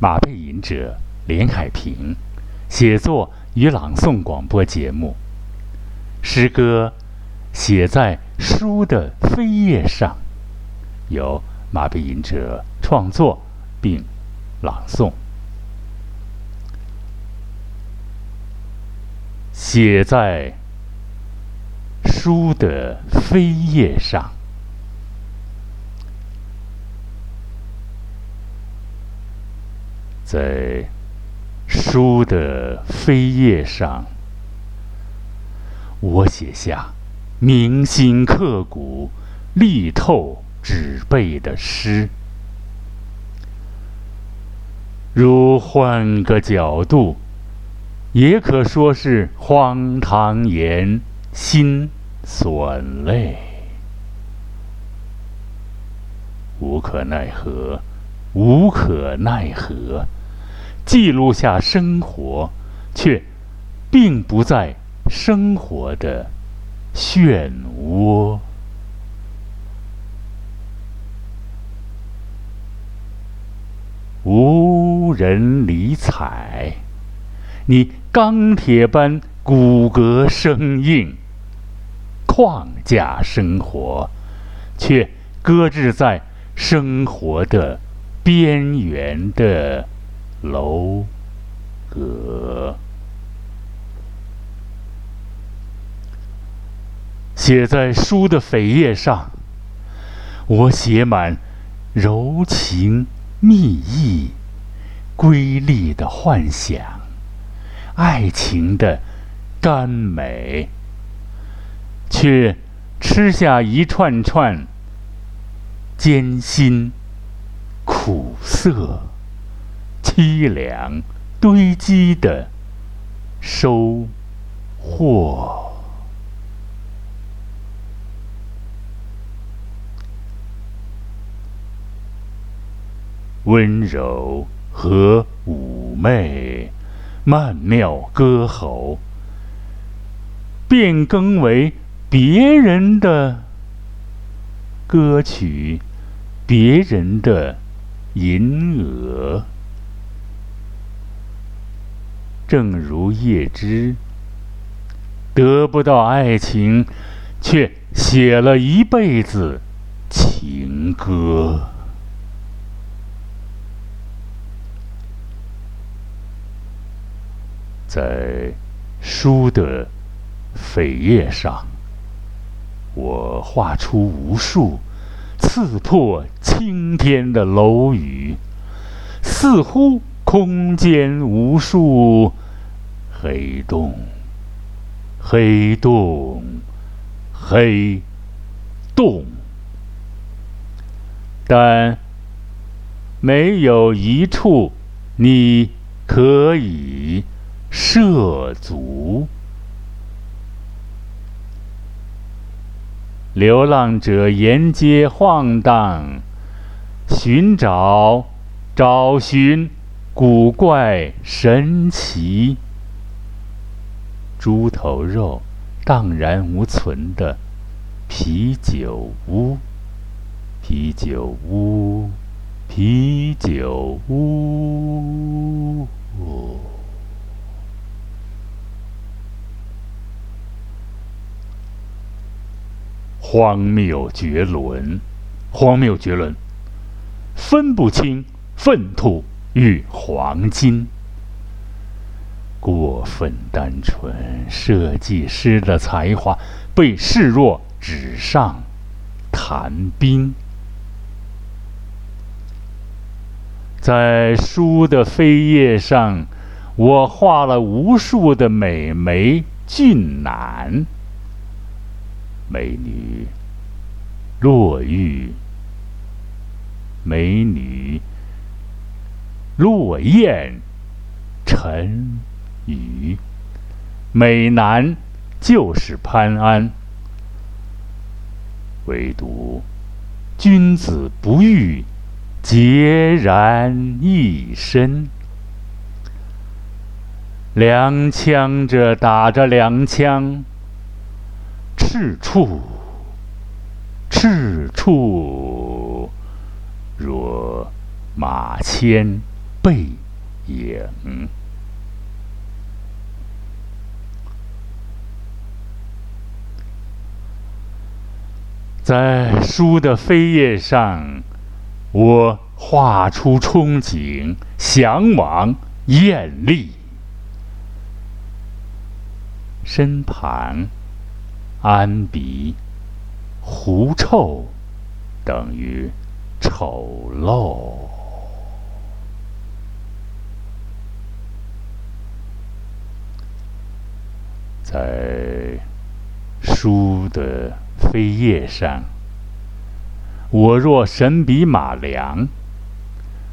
马背吟者连海平，写作与朗诵广播节目。诗歌写在书的扉页上，由马背吟者创作并朗诵。写在书的扉页上，在书的扉页上，我写下铭心刻骨、力透纸背的诗。如换个角度。也可说是荒唐言，心酸泪，无可奈何，无可奈何，记录下生活，却并不在生活的漩涡，无人理睬。你钢铁般骨骼生硬，框架生活，却搁置在生活的边缘的楼阁，写在书的扉页上。我写满柔情蜜意、瑰丽的幻想。爱情的甘美，却吃下一串串艰辛、苦涩、凄凉堆积的收获。温柔和妩媚。曼妙歌喉，变更为别人的歌曲，别人的银额。正如叶芝，得不到爱情，却写了一辈子情歌。在书的扉页上，我画出无数刺破青天的楼宇，似乎空间无数黑洞，黑洞，黑洞，但没有一处你可以。涉足，流浪者沿街晃荡，寻找、找寻古怪神奇、猪头肉荡然无存的啤酒屋，啤酒屋，啤酒屋。荒谬绝伦，荒谬绝伦，分不清粪土玉黄金。过分单纯，设计师的才华被视若纸上谈兵。在书的扉页上，我画了无数的美眉俊男。美女落玉，美女落雁，沉鱼，美男就是潘安。唯独君子不遇，孑然一身。踉跄着打着两枪。赤处，赤处，若马迁背影。在书的扉页上，我画出憧憬、向往、艳丽。身旁，安比，狐臭，等于丑陋。在书的。扉页上，我若神笔马良，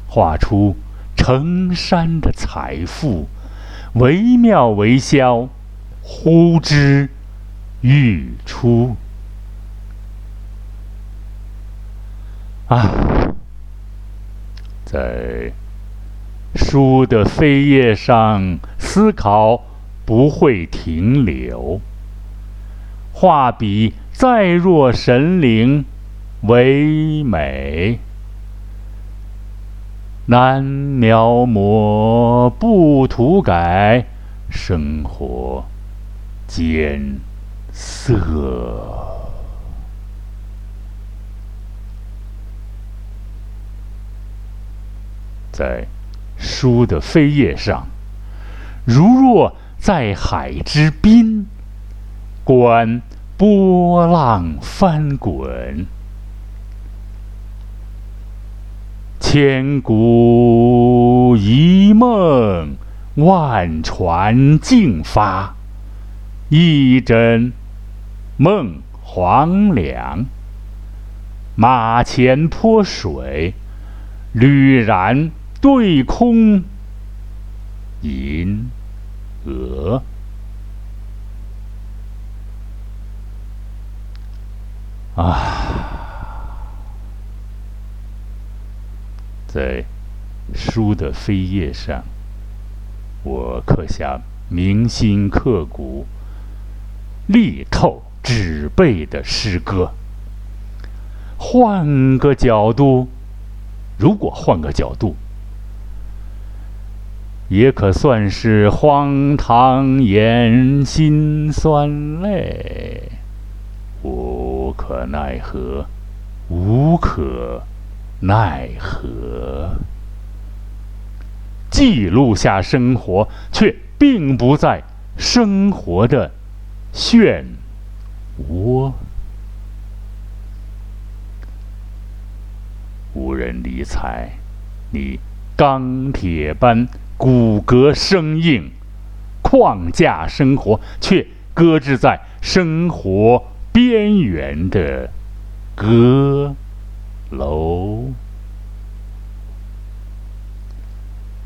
画出成山的财富，惟妙惟肖，呼之欲出。啊，在书的扉页上思考不会停留，画笔。再若神灵，唯美难描摹，不涂改，生活艰涩。在书的扉页上，如若在海之滨，观。波浪翻滚，千古一梦，万船竞发。一枕梦黄粱，马前泼水，吕然对空，银鹅。啊，在书的扉页上，我刻下铭心刻骨、力透纸背的诗歌。换个角度，如果换个角度，也可算是荒唐言，心酸泪。无可奈何，无可奈何。记录下生活，却并不在生活的漩涡。无人理睬，你钢铁般骨骼生硬，框架生活，却搁置在生活。边缘的阁楼，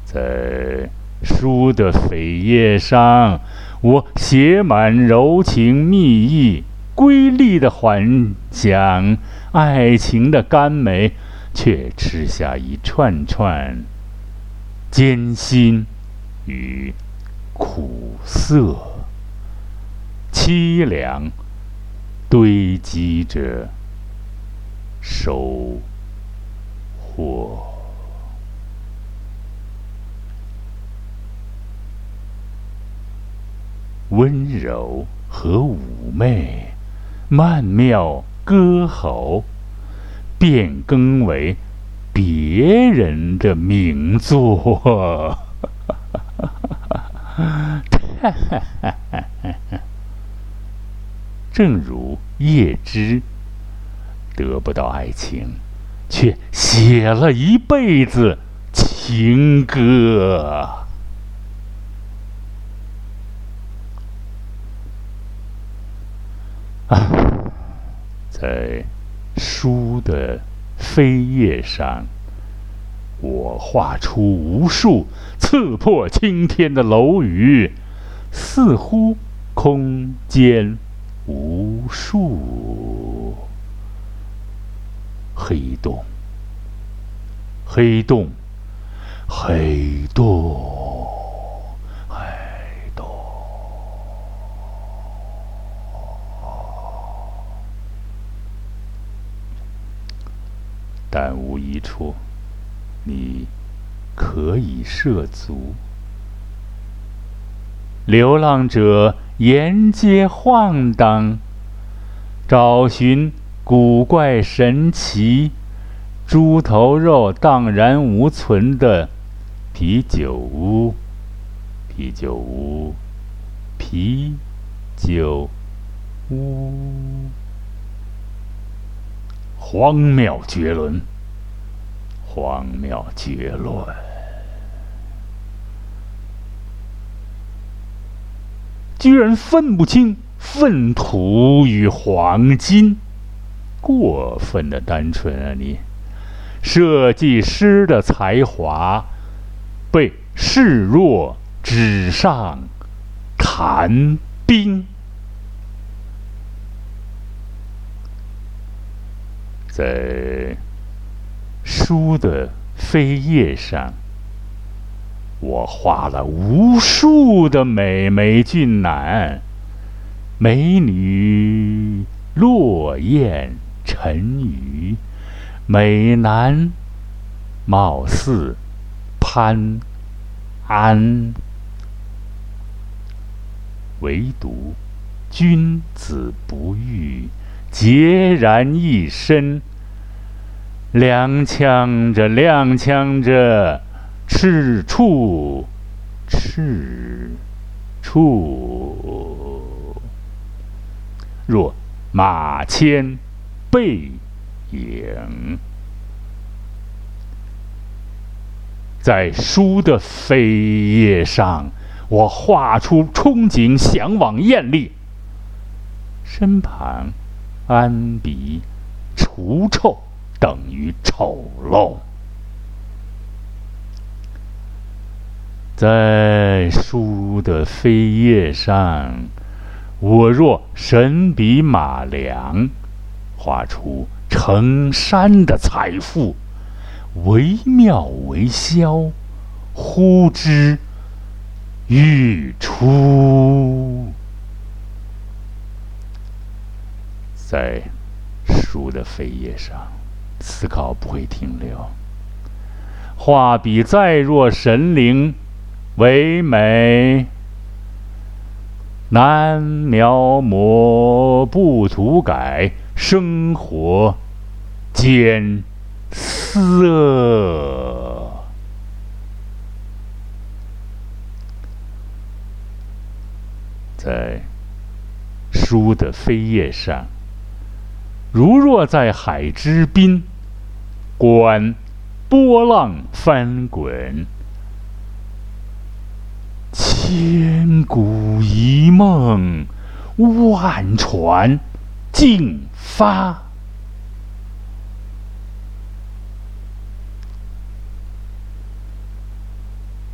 在书的扉页上，我写满柔情蜜意、瑰丽的幻想，爱情的甘美，却吃下一串串艰辛与苦涩、凄凉。堆积着收获，温柔和妩媚，曼妙歌喉，变更为别人的名作。正如叶芝得不到爱情，却写了一辈子情歌。啊，在书的扉页上，我画出无数刺破青天的楼宇，似乎空间。无数黑洞，黑洞，黑洞，但无一处，你可以涉足。流浪者沿街晃荡，找寻古怪神奇、猪头肉荡然无存的啤酒屋。啤酒屋，啤酒屋，荒谬绝伦，荒谬绝伦。居然分不清粪土与黄金，过分的单纯啊！你，设计师的才华被视若纸上谈兵，在书的扉页上。我画了无数的美眉俊男、美女落雁沉鱼，美男貌似潘安，唯独君子不遇，孑然一身，踉跄着，踉跄着。赤处，赤处，若马牵背影，在书的扉页上，我画出憧憬、向往、艳丽。身旁，安比除臭等于丑陋。在书的扉页上，我若神笔马良，画出成山的财富，惟妙惟肖，呼之欲出。在书的扉页上，思考不会停留，画笔再若神灵。唯美难描摹，不涂改，生活艰涩。在书的扉页上，如若在海之滨，观波浪翻滚。千古一梦，万船竞发。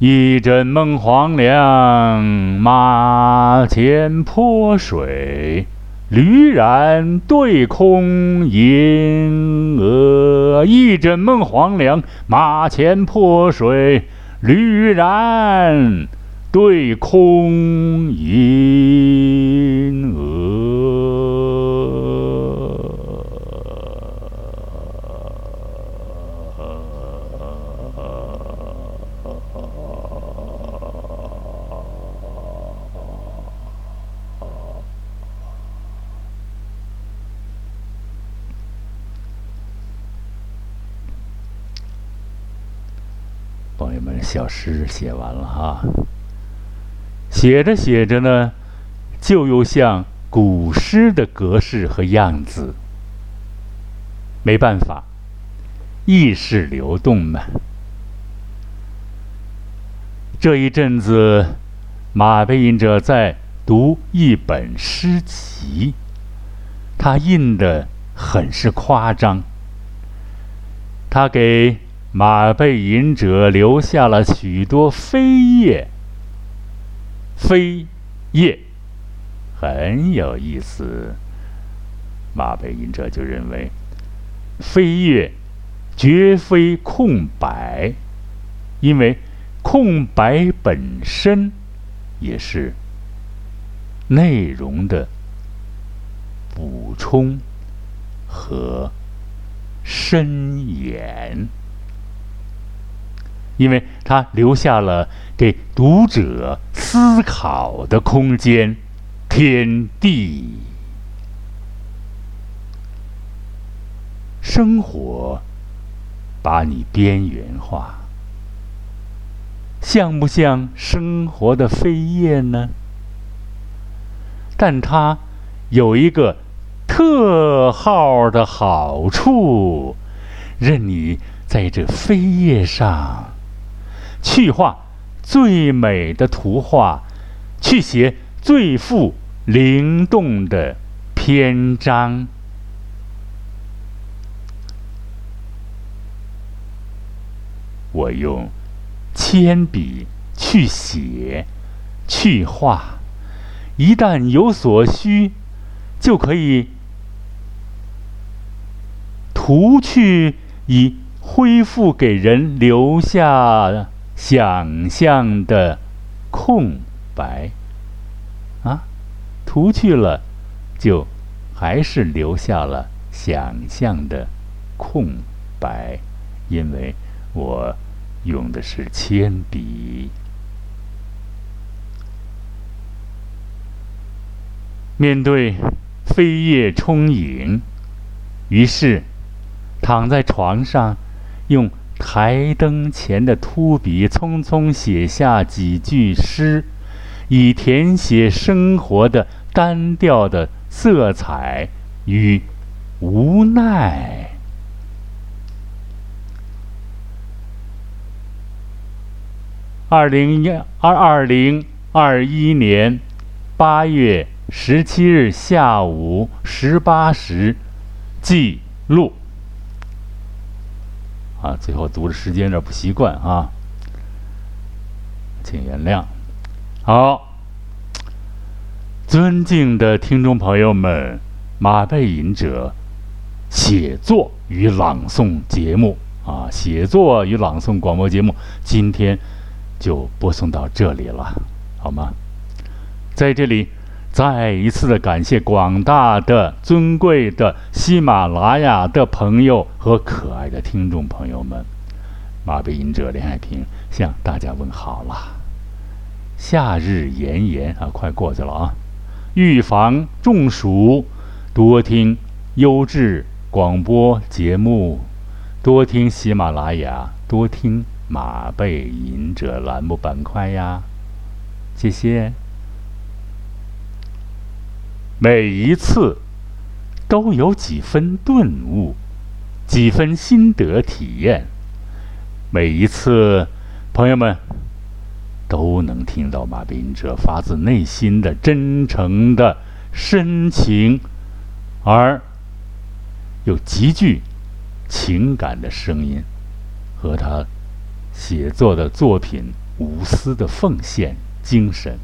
一枕梦黄粱，马前泼水，驴然对空吟鹅。一枕梦黄粱，马前泼水，驴然。对空吟鹅，朋友们，小诗写完了哈。写着写着呢，就又像古诗的格式和样子。没办法，意识流动嘛。这一阵子，马背印者在读一本诗集，他印的很是夸张。他给马背吟者留下了许多扉页。扉页很有意思。马背吟者就认为，扉页绝非空白，因为空白本身也是内容的补充和深延。因为它留下了给读者思考的空间、天地。生活把你边缘化，像不像生活的飞叶呢？但它有一个特号的好处，任你在这飞叶上去画最美的图画，去写最富灵动的篇章。我用铅笔去写、去画，一旦有所需，就可以涂去，以恢复给人留下想象的空白。啊，涂去了，就还是留下了想象的空白，因为我。用的是铅笔。面对飞叶充盈，于是躺在床上，用台灯前的秃笔匆匆写下几句诗，以填写生活的单调的色彩与无奈。二零一二二零二一年八月十七日下午十八时，记录。啊，最后读的时间有点不习惯啊，请原谅。好，尊敬的听众朋友们，马背吟者写作与朗诵节目啊，写作与朗诵广播节目，今天。就播送到这里了，好吗？在这里，再一次的感谢广大的尊贵的喜马拉雅的朋友和可爱的听众朋友们。马背吟者连海平向大家问好了。夏日炎炎啊，快过去了啊！预防中暑，多听优质广播节目，多听喜马拉雅，多听。马背吟者栏目板块呀，谢谢。每一次都有几分顿悟，几分心得体验。每一次，朋友们都能听到马斌哲发自内心的真诚的深情，而又极具情感的声音和他。写作的作品，无私的奉献精神。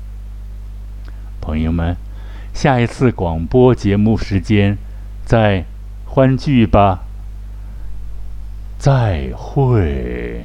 朋友们，下一次广播节目时间再欢聚吧。再会。